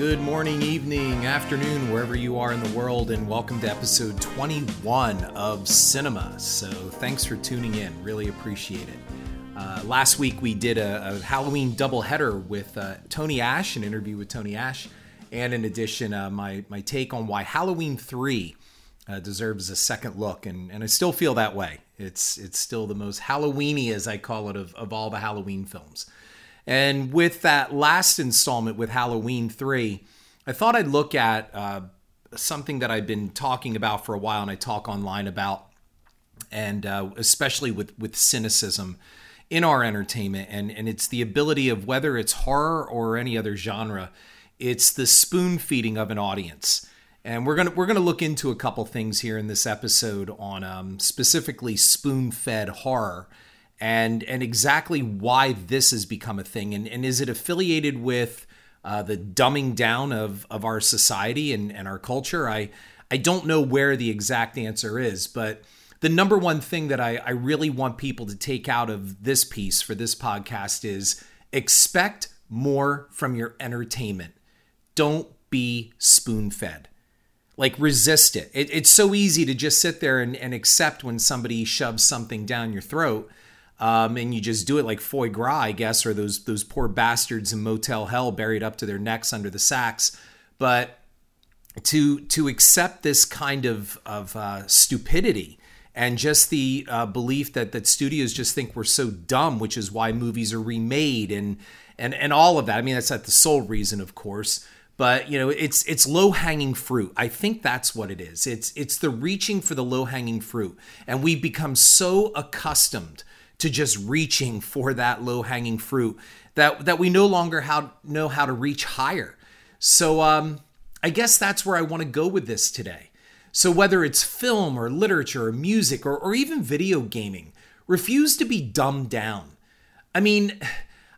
Good morning, evening, afternoon, wherever you are in the world, and welcome to episode 21 of Cynema. So, thanks for tuning in. Really appreciate it. Uh, last week we did a, a Halloween doubleheader with uh, Tony Ash, an interview with Tony Ash, and in addition, uh, my my take on why Halloween three uh, deserves a second look, and and I still feel that way. It's it's still the most Halloweeny, as I call it, of of all the Halloween films. And with that last installment with Halloween three, I thought I'd look at uh, something that I've been talking about for a while, and I talk online about, and uh, especially with with cynicism in our entertainment. And and it's the ability of whether it's horror or any other genre it's the spoon feeding of an audience. And we're gonna we're gonna look into a couple things here in this episode on um, specifically spoon fed horror and and exactly why this has become a thing and, and is it affiliated with uh, the dumbing down of of our society and, and our culture I I don't know where the exact answer is but the number one thing that I, I really want people to take out of this piece for this podcast is expect more from your entertainment. Don't be spoon fed. Like, resist it. it. It's so easy to just sit there and, and accept when somebody shoves something down your throat. Um, and you just do it like foie gras, I guess, or those those poor bastards in Motel Hell buried up to their necks under the sacks. But to to accept this kind of of uh, stupidity and just the uh, belief that that studios just think we're so dumb, which is why movies are remade and and and all of that. I mean, that's not the sole reason, of course, but you know, it's it's low hanging fruit. I think that's what it is. It's it's the reaching for the low hanging fruit, and we've become so accustomed to just reaching for that low hanging fruit that that we no longer how know how to reach higher. So um, I guess that's where I want to go with this today. So, whether it's film or literature or music or, or even video gaming, refuse to be dumbed down. I mean,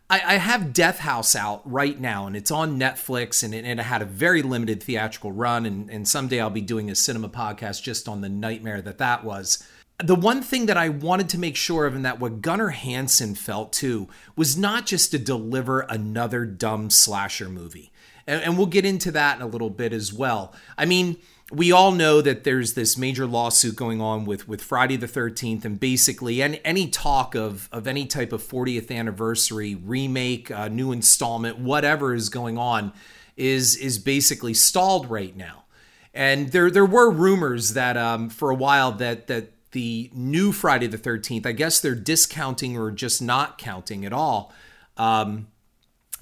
I, I have Death House out right now and it's on Netflix and it, and it had a very limited theatrical run. And, and someday I'll be doing a cynema podcast just on the nightmare that that was. The one thing that I wanted to make sure of, and that what Gunnar Hansen felt too, was not just to deliver another dumb slasher movie. And, and we'll get into that in a little bit as well. I mean, we all know that there's this major lawsuit going on with with Friday the 13th and basically any, any talk of of any type of 40th anniversary remake uh, new installment whatever is going on is is basically stalled right now and there there were rumors that um, for a while that that the new Friday the 13th I guess they're discounting or just not counting at all um,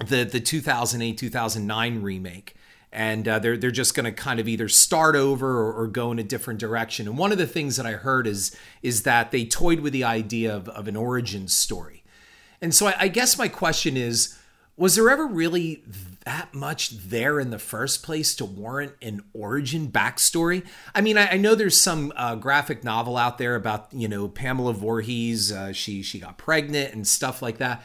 the the 2008 2009 remake and uh, they're they're just going to kind of either start over or, or, go in a different direction. And one of the things that I heard is is that they toyed with the idea of, of an origin story. And so I, I guess my question is, was there ever really that much there in the first place to warrant an origin backstory? I mean, I, I know there's some uh, graphic novel out there about you know Pamela Voorhees, uh, she she got pregnant and stuff like that.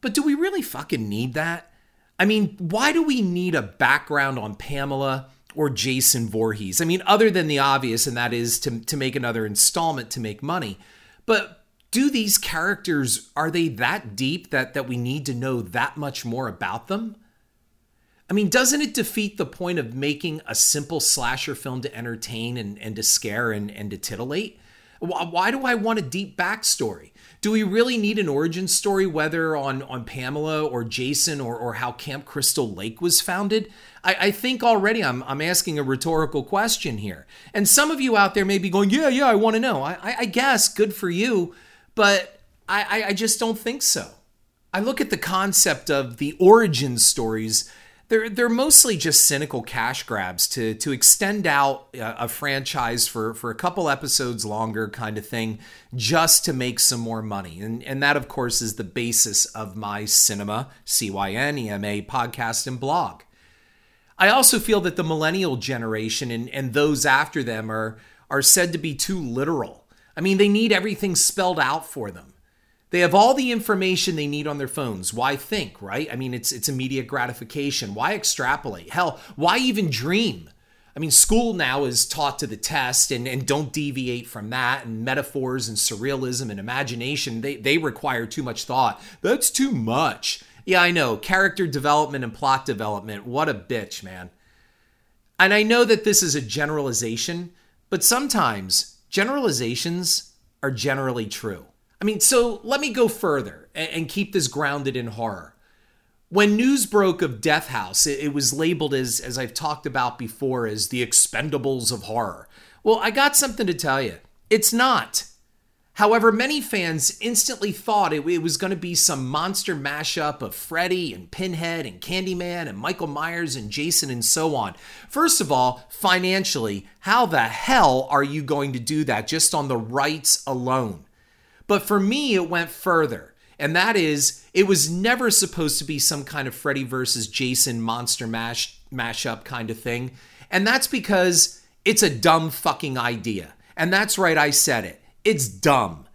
But do we really fucking need that? I mean, why do we need a background on Pamela or Jason Voorhees? I mean, other than the obvious, and that is to, to make another installment to make money. But do these characters, are they that deep that, that we need to know that much more about them? I mean, doesn't it defeat the point of making a simple slasher film to entertain and, and to scare and, and to titillate? Why do I want a deep backstory? do we really need an origin story, whether on on Pamela or Jason or or how Camp Crystal Lake was founded? I, I think already I'm I'm asking a rhetorical question here, and some of you out there may be going, yeah, yeah, I want to know. I, I guess good for you, but I, I just don't think so. I look at the concept of the origin stories they're they're mostly just cynical cash grabs to to extend out a, a, franchise for for a couple episodes longer kind of thing just to make some more money and and that of course is the basis of my cynema CYN podcast and blog. I also feel that the millennial generation and and those after them are are said to be too literal. I mean they need everything spelled out for them. They have all the information they need on their phones. Why think, right? I mean, it's it's immediate gratification. Why extrapolate? Hell, why even dream? I mean, school now is taught to the test and, and don't deviate from that. And metaphors and surrealism and imagination, they, they require too much thought. That's too much. Yeah, I know. Character development and plot development. What a bitch, man. And I know that this is a generalization, but sometimes generalizations are generally true. I mean, so let me go further and, keep this grounded in horror. When news broke of Death House, it, was labeled as, as I've talked about before, as the expendables of horror. Well, I got something to tell you. It's not. However, many fans instantly thought it, was going to be some monster mashup of Freddy and Pinhead and Candyman and Michael Myers and Jason and so on. First of all, financially, how the hell are you going to do that just on the rights alone? But for me, it went further. And that is, it was never supposed to be some kind of Freddy versus Jason monster mash mashup kind of thing. And that's because it's a dumb fucking idea. And that's right, I said it. It's dumb.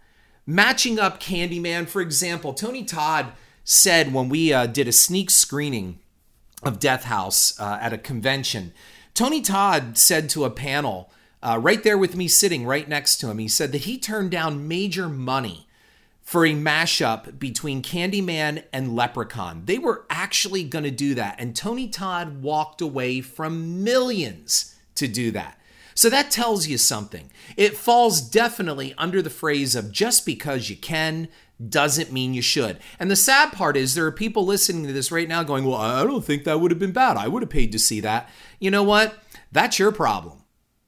Matching up Candyman, for example, Tony Todd said when we uh, did a sneak screening of Death House uh, at a convention, Tony Todd said to a panel uh, right there with me sitting right next to him, he said that he turned down major money for a mashup between Candyman and Leprechaun. They were actually going to do that, and Tony Todd walked away from millions to do that. So that tells you something. It falls definitely under the phrase of just because you can doesn't mean you should. And the sad part is there are people listening to this right now going, Well, I don't think that would have been bad. I would have paid to see that. You know what? That's your problem.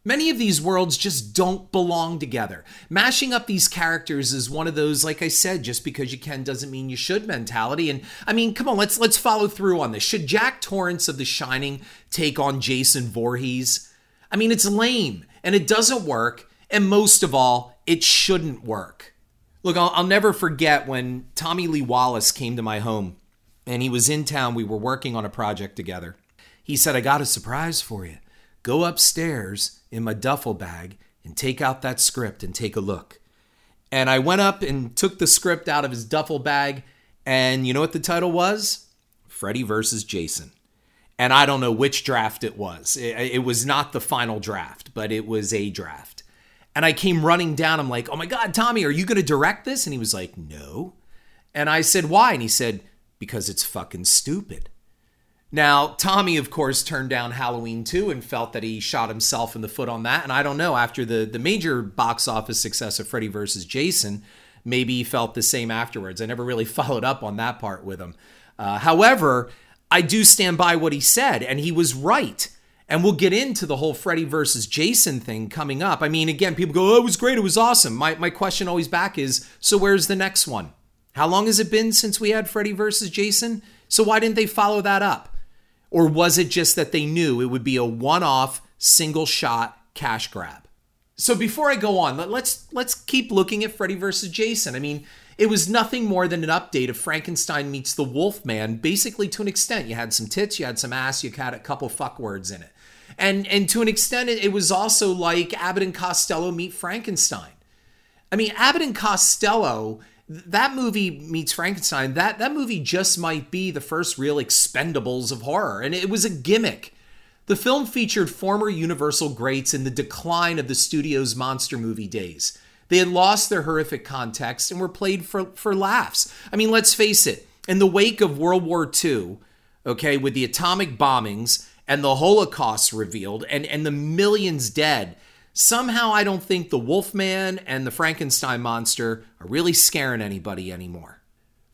Many of these worlds just don't belong together. Mashing up these characters is one of those, like I said, just because you can doesn't mean you should mentality. And I mean, come on, let's let's follow through on this. Should Jack Torrance of The Shining take on Jason Voorhees? I mean, it's lame and it doesn't work. And most of all, it shouldn't work. Look, I'll, I'll, never forget when Tommy Lee Wallace came to my home and he was in town. We were working on a project together. He said, I got a surprise for you. Go upstairs in my duffel bag and take out that script and take a look. And I went up and took the script out of his duffel bag. And you know what the title was? Freddy versus Jason and I don't know which draft it was. It, it, was not the final draft, but it was a draft. And I came running down. I'm like, oh my God, Tommy, are you going to direct this? And he was like, no. And I said, why? And he said, because it's fucking stupid. Now, Tommy, of course, turned down Halloween 2 and felt that he shot himself in the foot on that. And I don't know, after the, the major box office success of Freddy vs. Jason, maybe he felt the same afterwards. I never really followed up on that part with him. Uh, however, I do stand by what he said, and he was right. And we'll get into the whole Freddy versus Jason thing coming up. I mean, again, people go, oh, it was great, it was awesome. My, my question always back is so where's the next one? How long has it been since we had Freddy versus Jason? So why didn't they follow that up? Or was it just that they knew it would be a one off, single shot cash grab? So before I go on, let's let's keep looking at Freddy versus Jason. I mean, it was nothing more than an update of Frankenstein meets the Wolfman, basically to an extent. You had some tits, you had some ass, you had a couple fuck words in it. And and to an extent it, it was also like Abbott and Costello meet Frankenstein. I mean, Abbott and Costello, that movie meets Frankenstein. That that movie just might be the first real expendables of horror. And it was a gimmick. The film featured former Universal greats in the decline of the studio's monster movie days. They had lost their horrific context and were played for, for laughs. I mean, let's face it, in the wake of World War II, okay, with the atomic bombings and the Holocaust revealed and, and the millions dead, somehow I don't think the Wolfman and the Frankenstein monster are really scaring anybody anymore.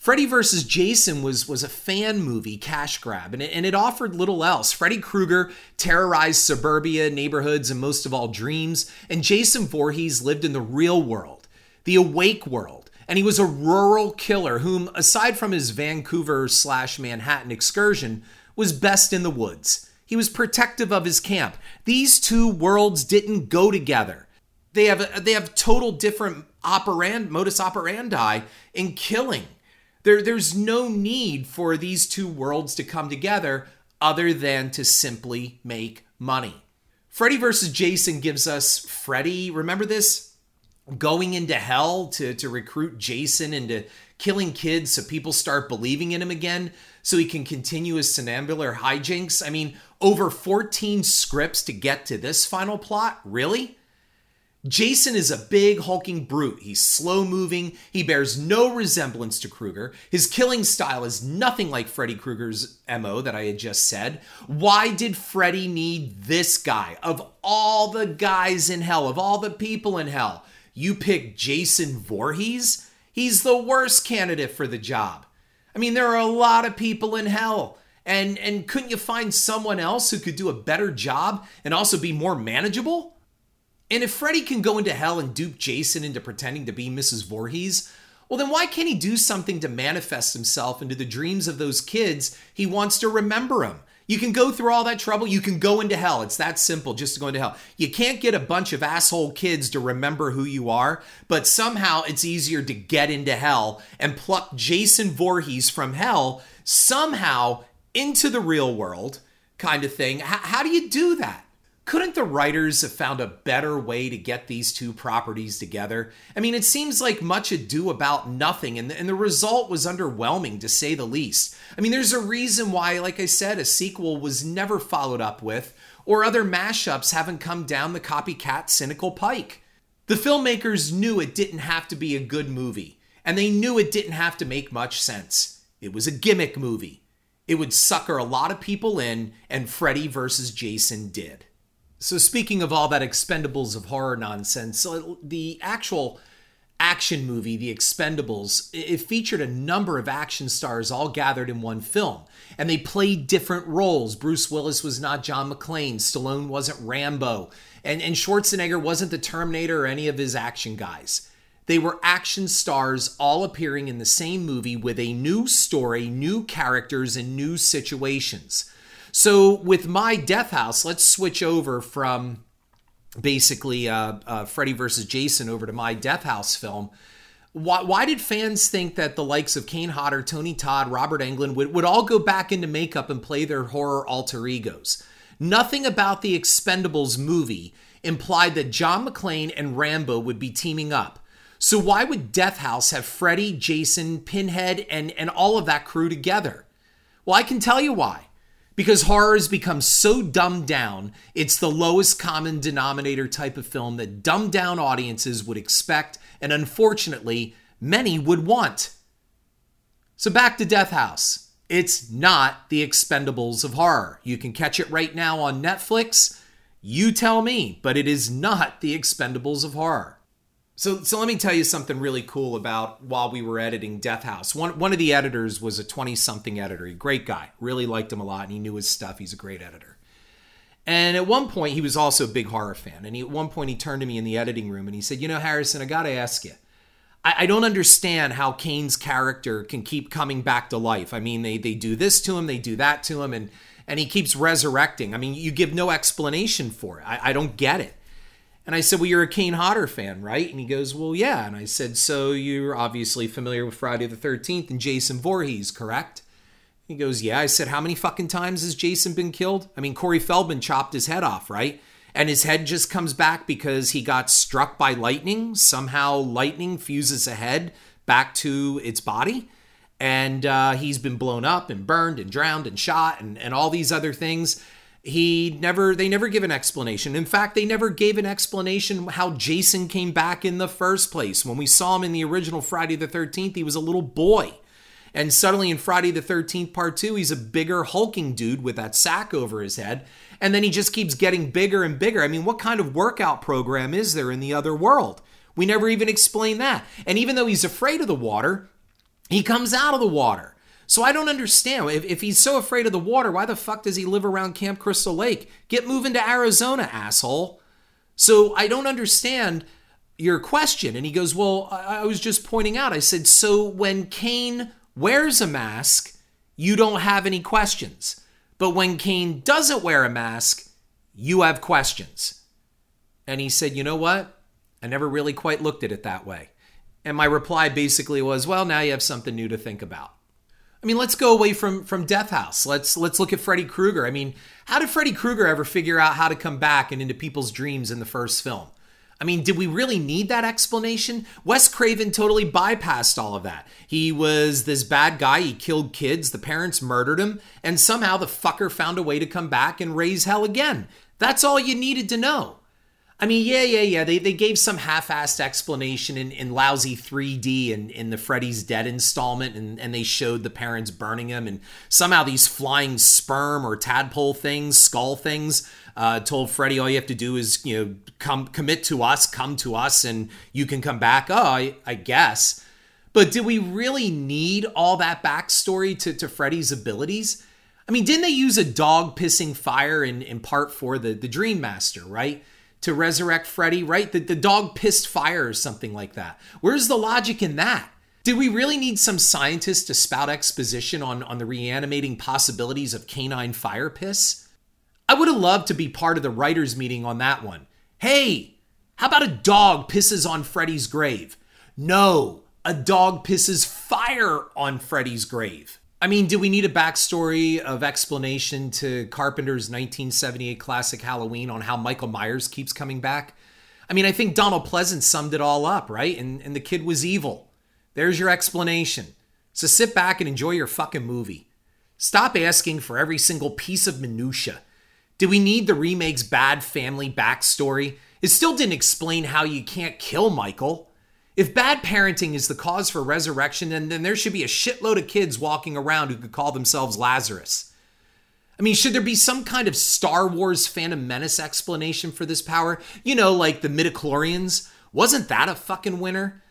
Freddy vs. Jason was, was a fan movie cash grab, and it, and it offered little else. Freddy Krueger terrorized suburbia, neighborhoods, and most of all, dreams, and Jason Voorhees lived in the real world, the awake world, and he was a rural killer whom, aside from his Vancouver slash Manhattan excursion, was best in the woods. He was protective of his camp. These two worlds didn't go together. They have they have total different operand modus operandi in killing there, there's no need for these two worlds to come together other than to simply make money. Freddy versus Jason gives us Freddy, remember this? Going into hell to, to recruit Jason into killing kids so people start believing in him again so he can continue his somnambular hijinks. I mean, over 14 scripts to get to this final plot? Really? Jason is a big, hulking brute. He's slow moving. He bears no resemblance to Krueger. His killing style is nothing like Freddy Krueger's MO that I had just said. Why did Freddy need this guy? Of all the guys in hell, of all the people in hell, you pick Jason Voorhees? He's the worst candidate for the job. I mean, there are a lot of people in hell. And, and couldn't you find someone else who could do a better job and also be more manageable? And if Freddy can go into hell and dupe Jason into pretending to be Mrs. Voorhees, well, then why can't he do something to manifest himself into the dreams of those kids he wants to remember him? You can go through all that trouble. You can go into hell. It's that simple just to go into hell. You can't get a bunch of asshole kids to remember who you are, but somehow it's easier to get into hell and pluck Jason Voorhees from hell somehow into the real world, kind of thing. H- how do you do that? Couldn't the writers have found a better way to get these two properties together? I mean, it seems like much ado about nothing, and the, and the result was underwhelming to say the least. I mean, there's a reason why, like I said, a sequel was never followed up with, or other mashups haven't come down the copycat cynical pike. The filmmakers knew it didn't have to be a good movie, and they knew it didn't have to make much sense. It was a gimmick movie. It would sucker a lot of people in, and Freddy versus Jason did. So, speaking of all that expendables of horror nonsense, so the actual action movie, The Expendables, it featured a number of action stars all gathered in one film. And they played different roles. Bruce Willis was not John McClane, Stallone wasn't Rambo, and, and Schwarzenegger wasn't the Terminator or any of his action guys. They were action stars all appearing in the same movie with a new story, new characters, and new situations. So with my Death House, let's switch over from basically uh, uh, Freddy versus Jason over to my Death House film. Why, why did fans think that the likes of Kane Hodder, Tony Todd, Robert Englund would, would all go back into makeup and play their horror alter egos? Nothing about the Expendables movie implied that John McClane and Rambo would be teaming up. So why would Death House have Freddy, Jason, Pinhead, and, and all of that crew together? Well, I can tell you why because horror has become so dumbed down, it's the lowest common denominator type of film that dumbed down audiences would expect, and unfortunately, many would want. So back to Death House. It's not the expendables of horror. You can catch it right now on Netflix. You tell me, but it is not the expendables of horror. So, so let me tell you something really cool about while we were editing Death House. One, one of the editors was a 20 something editor. Great guy. Really liked him a lot and he knew his stuff. He's a great editor. And at one point, he was also a big horror fan. And he, at one point, he turned to me in the editing room and he said, You know, Harrison, I got to ask you. I, I don't understand how Kane's character can keep coming back to life. I mean, they, they do this to him, they do that to him, and, and he keeps resurrecting. I mean, you give no explanation for it. I, I don't get it. And I said, Well, you're a Kane Hodder fan, right? And he goes, Well, yeah. And I said, So you're obviously familiar with Friday the 13th and Jason Voorhees, correct? He goes, Yeah. I said, How many fucking times has Jason been killed? I mean, Corey Feldman chopped his head off, right? And his head just comes back because he got struck by lightning. Somehow, lightning fuses a head back to its body. And uh, he's been blown up and burned and drowned and shot and, and all these other things he never they never give an explanation. In fact they never gave an explanation how jason came back in the first place. When we saw him in the original friday the 13th he was a little boy. And suddenly in friday the 13th part 2 he's a bigger hulking dude with that sack over his head. And then he just keeps getting bigger and bigger. I mean what kind of workout program is there in the other world? We never even explain that. And even though he's afraid of the water he comes out of the water so I don't understand. If, if he's so afraid of the water, why the fuck does he live around Camp Crystal Lake? Get moving to Arizona, asshole. So I don't understand your question. And he goes, Well, I, I was just pointing out. I said, So when Kane wears a mask, you don't have any questions. But when Kane doesn't wear a mask, you have questions. And he said, You know what? I never really quite looked at it that way. And my reply basically was, Well, now you have something new to think about. I mean, let's go away from from Death House. Let's let's look at Freddy Krueger. I mean, how did Freddy Krueger ever figure out how to come back and into people's dreams in the first film? I mean, did we really need that explanation? Wes Craven totally bypassed all of that. He was this bad guy, he killed kids, the parents murdered him, and somehow the fucker found a way to come back and raise hell again. That's all you needed to know. I mean, yeah, yeah, yeah. They, they gave some half-assed explanation in, in lousy 3D in, in the Freddy's Dead installment, and, and they showed the parents burning him, and somehow these flying sperm or tadpole things, skull things, uh, told Freddy all you have to do is you know come commit to us, come to us, and you can come back. Oh, I, I guess. But did we really need all that backstory to, to Freddy's abilities? I mean, didn't they use a dog pissing fire in, in part for the, the Dream Master, right? To resurrect Freddy, right? The, the dog pissed fire or something like that. Where's the logic in that? Did we really need some scientist to spout exposition on, on the reanimating possibilities of canine fire piss? I would have loved to be part of the writers' meeting on that one. Hey, how about a dog pisses on Freddy's grave? No, a dog pisses fire on Freddy's grave. I mean, do we need a backstory of explanation to Carpenter's 1978 classic Halloween on how Michael Myers keeps coming back? I mean, I think Donald Pleasence summed it all up, right? And, and the kid was evil. There's your explanation. So sit back and enjoy your fucking movie. Stop asking for every single piece of minutia. Do we need the remake's bad family backstory? It still didn't explain how you can't kill Michael. If bad parenting is the cause for resurrection, then, then there should be a shitload of kids walking around who could call themselves Lazarus. I mean, should there be some kind of Star Wars Phantom Menace explanation for this power? You know, like the midichlorians? Wasn't that a fucking winner?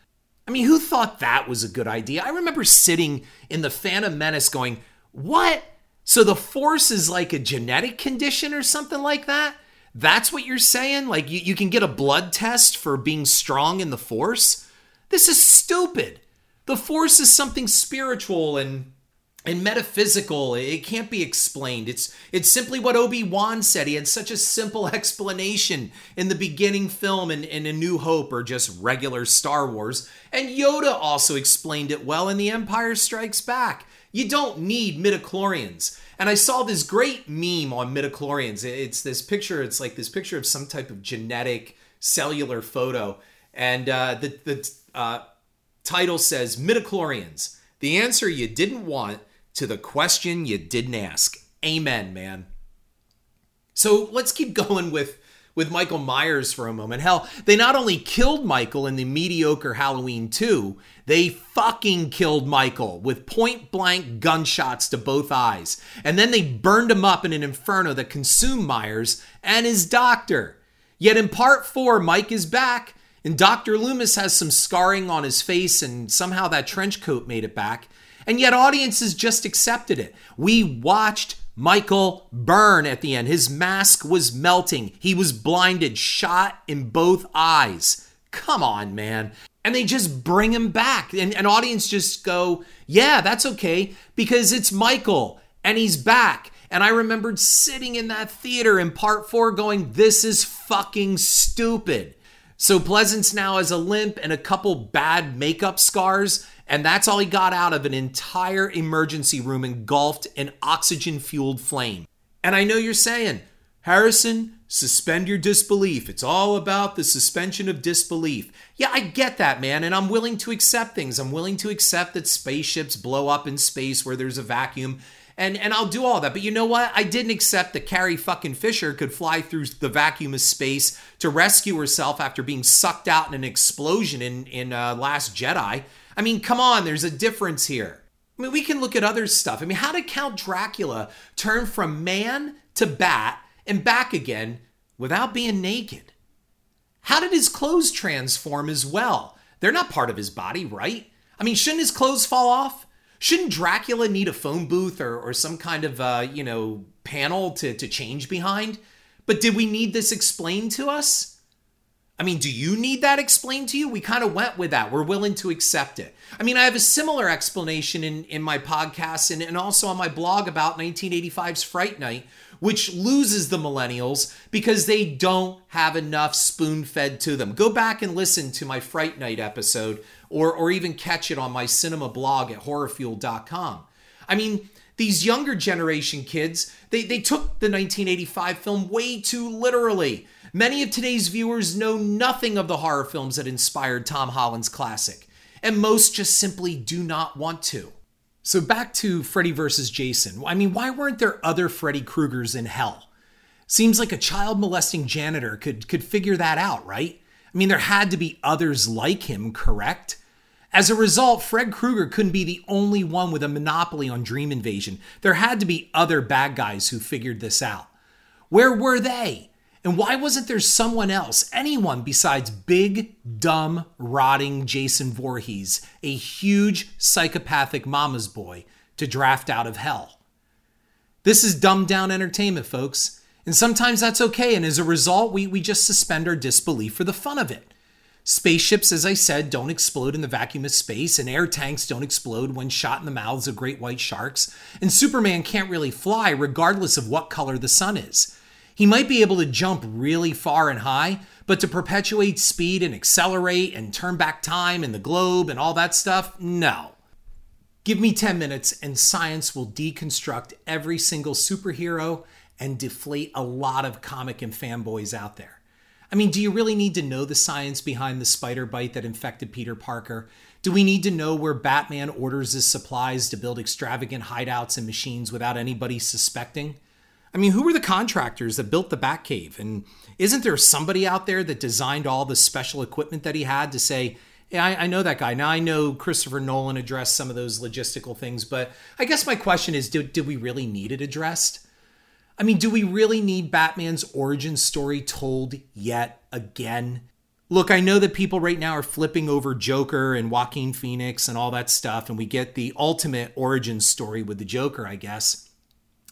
I mean, who thought that was a good idea? I remember sitting in the Phantom Menace going, What? So the Force is like a genetic condition or something like that? That's what you're saying? Like you, you can get a blood test for being strong in the Force? This is stupid. The force is something spiritual and and metaphysical. It can't be explained. It's it's simply what Obi-Wan said. He had such a simple explanation in the beginning film in, in A New Hope or just regular Star Wars. And Yoda also explained it well in The Empire Strikes Back. You don't need midichlorians. And I saw this great meme on midichlorians. It's this picture, it's like this picture of some type of genetic cellular photo. And uh, the, the uh, title says midichlorians, the answer you didn't want to the question you didn't ask. Amen, man. So let's keep going with with Michael Myers for a moment. Hell, they not only killed Michael in the mediocre Halloween 2, they fucking killed Michael with point blank gunshots to both eyes. And then they burned him up in an inferno that consumed Myers and his doctor. Yet in part 4, Mike is back and Dr. Loomis has some scarring on his face, and somehow that trench coat made it back. And yet, audiences just accepted it. We watched Michael burn at the end. His mask was melting. He was blinded, shot in both eyes. Come on, man. And they just bring him back. And an audience just go, yeah, that's okay, because it's Michael and he's back. And I remembered sitting in that theater in part four going, this is fucking stupid. So Pleasence now has a limp and a couple bad makeup scars, and that's all he got out of an entire emergency room engulfed in oxygen fueled flame. And I know you're saying, Harrison, suspend your disbelief. It's all about the suspension of disbelief. Yeah, I get that, man, and I'm willing to accept things. I'm willing to accept that spaceships blow up in space where there's a vacuum and and I'll do all that. But you know what? I didn't accept that Carrie fucking Fisher could fly through the vacuum of space to rescue herself after being sucked out in an explosion in in uh, Last Jedi. I mean, come on, there's a difference here. I mean, we can look at other stuff. I mean, how did Count Dracula turn from man to bat and back again without being naked? How did his clothes transform as well? They're not part of his body, right? I mean, shouldn't his clothes fall off? Shouldn't Dracula need a phone booth or, or some kind of, uh, you know, panel to, to change behind? But did we need this explained to us? I mean, do you need that explained to you? We kind of went with that. We're willing to accept it. I mean, I have a similar explanation in, in my podcast and, and also on my blog about 1985's Fright Night, which loses the millennials because they don't have enough spoon fed to them. Go back and listen to my Fright Night episode or, or even catch it on my cynema blog at horrorfuel.com. I mean, these younger generation kids, they, they took the 1985 film way too literally. Many of today's viewers know nothing of the horror films that inspired Tom Holland's classic, and most just simply do not want to. So back to Freddy versus Jason. I mean, why weren't there other Freddy Kruegers in hell? Seems like a child molesting janitor could, could figure that out, right? I mean, there had to be others like him, correct? As a result, Fred Krueger couldn't be the only one with a monopoly on dream invasion. There had to be other bad guys who figured this out. Where were they? And why wasn't there someone else, anyone besides big, dumb, rotting Jason Voorhees, a huge psychopathic mama's boy, to draft out of hell? This is dumbed down entertainment, folks. And sometimes that's okay. And as a result, we, we just suspend our disbelief for the fun of it. Spaceships, as I said, don't explode in the vacuum of space, and air tanks don't explode when shot in the mouths of great white sharks. And Superman can't really fly regardless of what color the sun is. He might be able to jump really far and high, but to perpetuate speed and accelerate and turn back time and the globe and all that stuff, no. Give me 10 minutes and science will deconstruct every single superhero and deflate a lot of comic and fanboys out there. I mean, do you really need to know the science behind the spider bite that infected Peter Parker? Do we need to know where Batman orders his supplies to build extravagant hideouts and machines without anybody suspecting? I mean, who were the contractors that built the Batcave? And isn't there somebody out there that designed all the special equipment that he had to say, yeah, I, I, know that guy. Now I know Christopher Nolan addressed some of those logistical things, but I guess my question is, did, did we really need it addressed? I mean, do we really need Batman's origin story told yet again? Look, I know that people right now are flipping over Joker and Joaquin Phoenix and all that stuff, and we get the ultimate origin story with the Joker, I guess.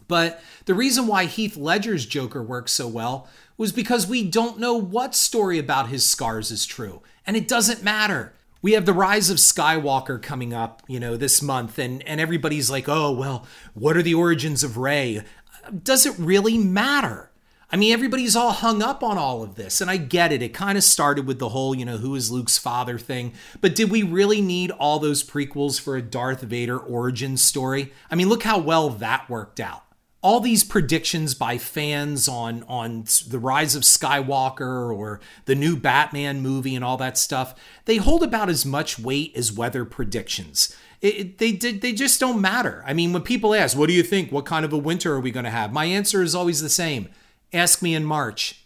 But the reason why Heath Ledger's Joker works so well was because we don't know what story about his scars is true, and it doesn't matter. We have the rise of Skywalker coming up, you know, this month, and, and everybody's like, oh, well, what are the origins of Rey? Does it really matter? I mean, everybody's all hung up on all of this, and I get it. It kind of started with the whole, you know, who is Luke's father thing. But did we really need all those prequels for a Darth Vader origin story? I mean, look how well that worked out. All these predictions by fans on on the rise of Skywalker or the new Batman movie and all that stuff, they hold about as much weight as weather predictions. It, they did they just don't matter. I mean, when people ask, "What do you think? What kind of a winter are we going to have?" My answer is always the same: Ask me in March.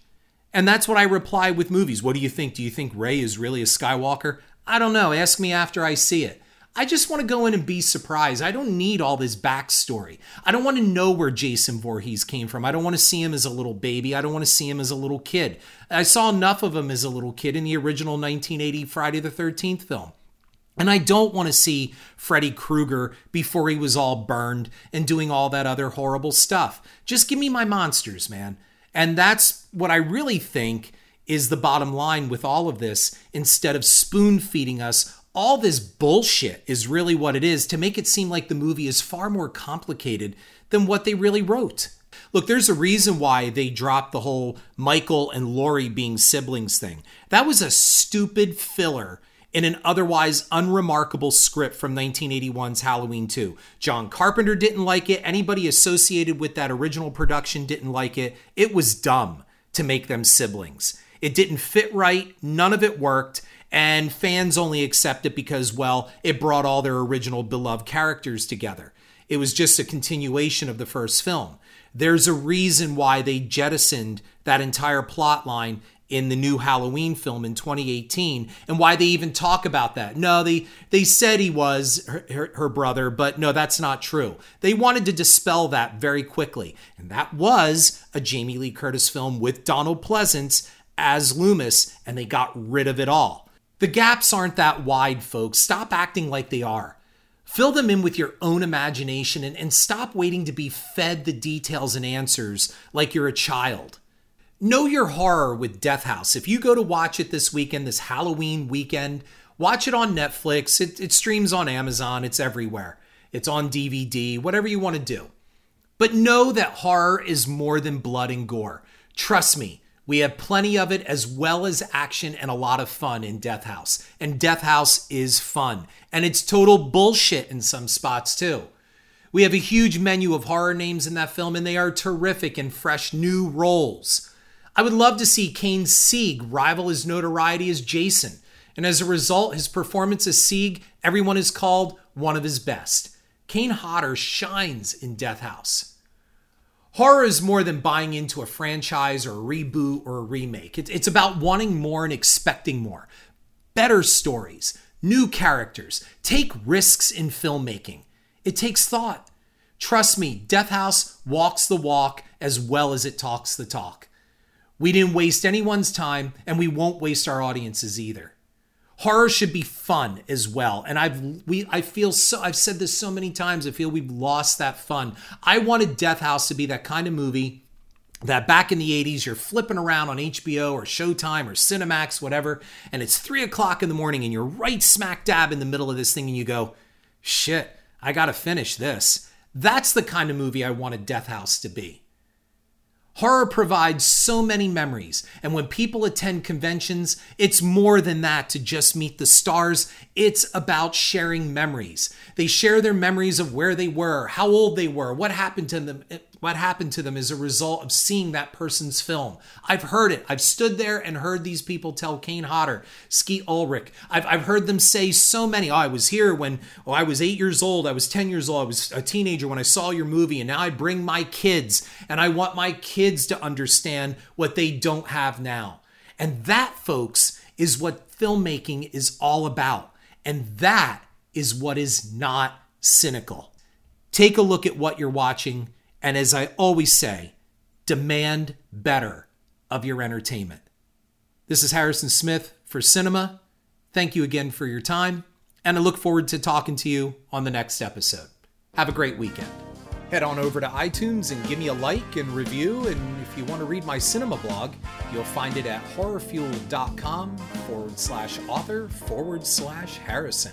And that's what I reply with movies. What do you think? Do you think Rey is really a Skywalker? I don't know. Ask me after I see it. I just want to go in and be surprised. I don't need all this backstory. I don't want to know where Jason Voorhees came from. I don't want to see him as a little baby. I don't want to see him as a little kid. I saw enough of him as a little kid in the original 1980 Friday the 13th film. And I don't want to see Freddy Krueger before he was all burned and doing all that other horrible stuff. Just give me my monsters, man. And that's what I really think is the bottom line with all of this. Instead of spoon feeding us, all this bullshit is really what it is to make it seem like the movie is far more complicated than what they really wrote. Look, there's a reason why they dropped the whole Michael and Laurie being siblings thing. That was a stupid filler in an otherwise unremarkable script from 1981's Halloween 2. John Carpenter didn't like it. Anybody associated with that original production didn't like it. It was dumb to make them siblings. It didn't fit right, none of it worked, and fans only accept it because, well, it brought all their original beloved characters together. It was just a continuation of the first film. There's a reason why they jettisoned that entire plot line in the new Halloween film in 2018 and why they even talk about that. No, they they said he was her, her, her, brother, but no, that's not true. They wanted to dispel that very quickly. And that was a Jamie Lee Curtis film with Donald Pleasence as Loomis and they got rid of it all. The gaps aren't that wide, folks. Stop acting like they are. Fill them in with your own imagination and, and stop waiting to be fed the details and answers like you're a child. Know your horror with Death House. If you go to watch it this weekend, this Halloween weekend, watch it on Netflix. It, it streams on Amazon. It's everywhere. It's on DVD, whatever you want to do. But know that horror is more than blood and gore. Trust me, we have plenty of it as well as action and a lot of fun in Death House. And Death House is fun. And it's total bullshit in some spots too. We have a huge menu of horror names in that film, and they are terrific and fresh new roles. I would love to see Kane Sieg rival his notoriety as Jason. And as a result, his performance as Sieg, everyone has called one of his best. Kane Hodder shines in Death House. Horror is more than buying into a franchise or a reboot or a remake. It's about wanting more and expecting more. Better stories, new characters. Take risks in filmmaking. It takes thought. Trust me, Death House walks the walk as well as it talks the talk. We didn't waste anyone's time, and we won't waste our audiences either. Horror should be fun as well, and I've we I feel so I've said this so many times. I feel we've lost that fun. I wanted Death House to be that kind of movie that back in the 80s you're flipping around on HBO or Showtime or Cinemax, whatever, and it's three o'clock in the morning and you're right smack dab in the middle of this thing and you go, shit, I gotta finish this. That's the kind of movie I wanted Death House to be. Horror provides so many memories, and when people attend conventions, it's more than that to just meet the stars. It's about sharing memories. They share their memories of where they were, how old they were, what happened to them, what happened to them is a result of seeing that person's film. I've heard it. I've stood there and heard these people tell Kane Hodder, Skeet Ulrich. I've, I've heard them say so many. Oh, I was here when oh, I was eight years old. I was 10 years old. I was a teenager when I saw your movie. And now I bring my kids and I want my kids to understand what they don't have now. And that, folks, is what filmmaking is all about. And that is what is not cynical. Take a look at what you're watching and as I always say, demand better of your entertainment. This is Harrison Smith for Cynema. Thank you again for your time, and I look forward to talking to you on the next episode. Have a great weekend. Head on over to iTunes and give me a like and review. And if you want to read my cynema blog, you'll find it at horrorfuel.com forward slash author forward slash Harrison.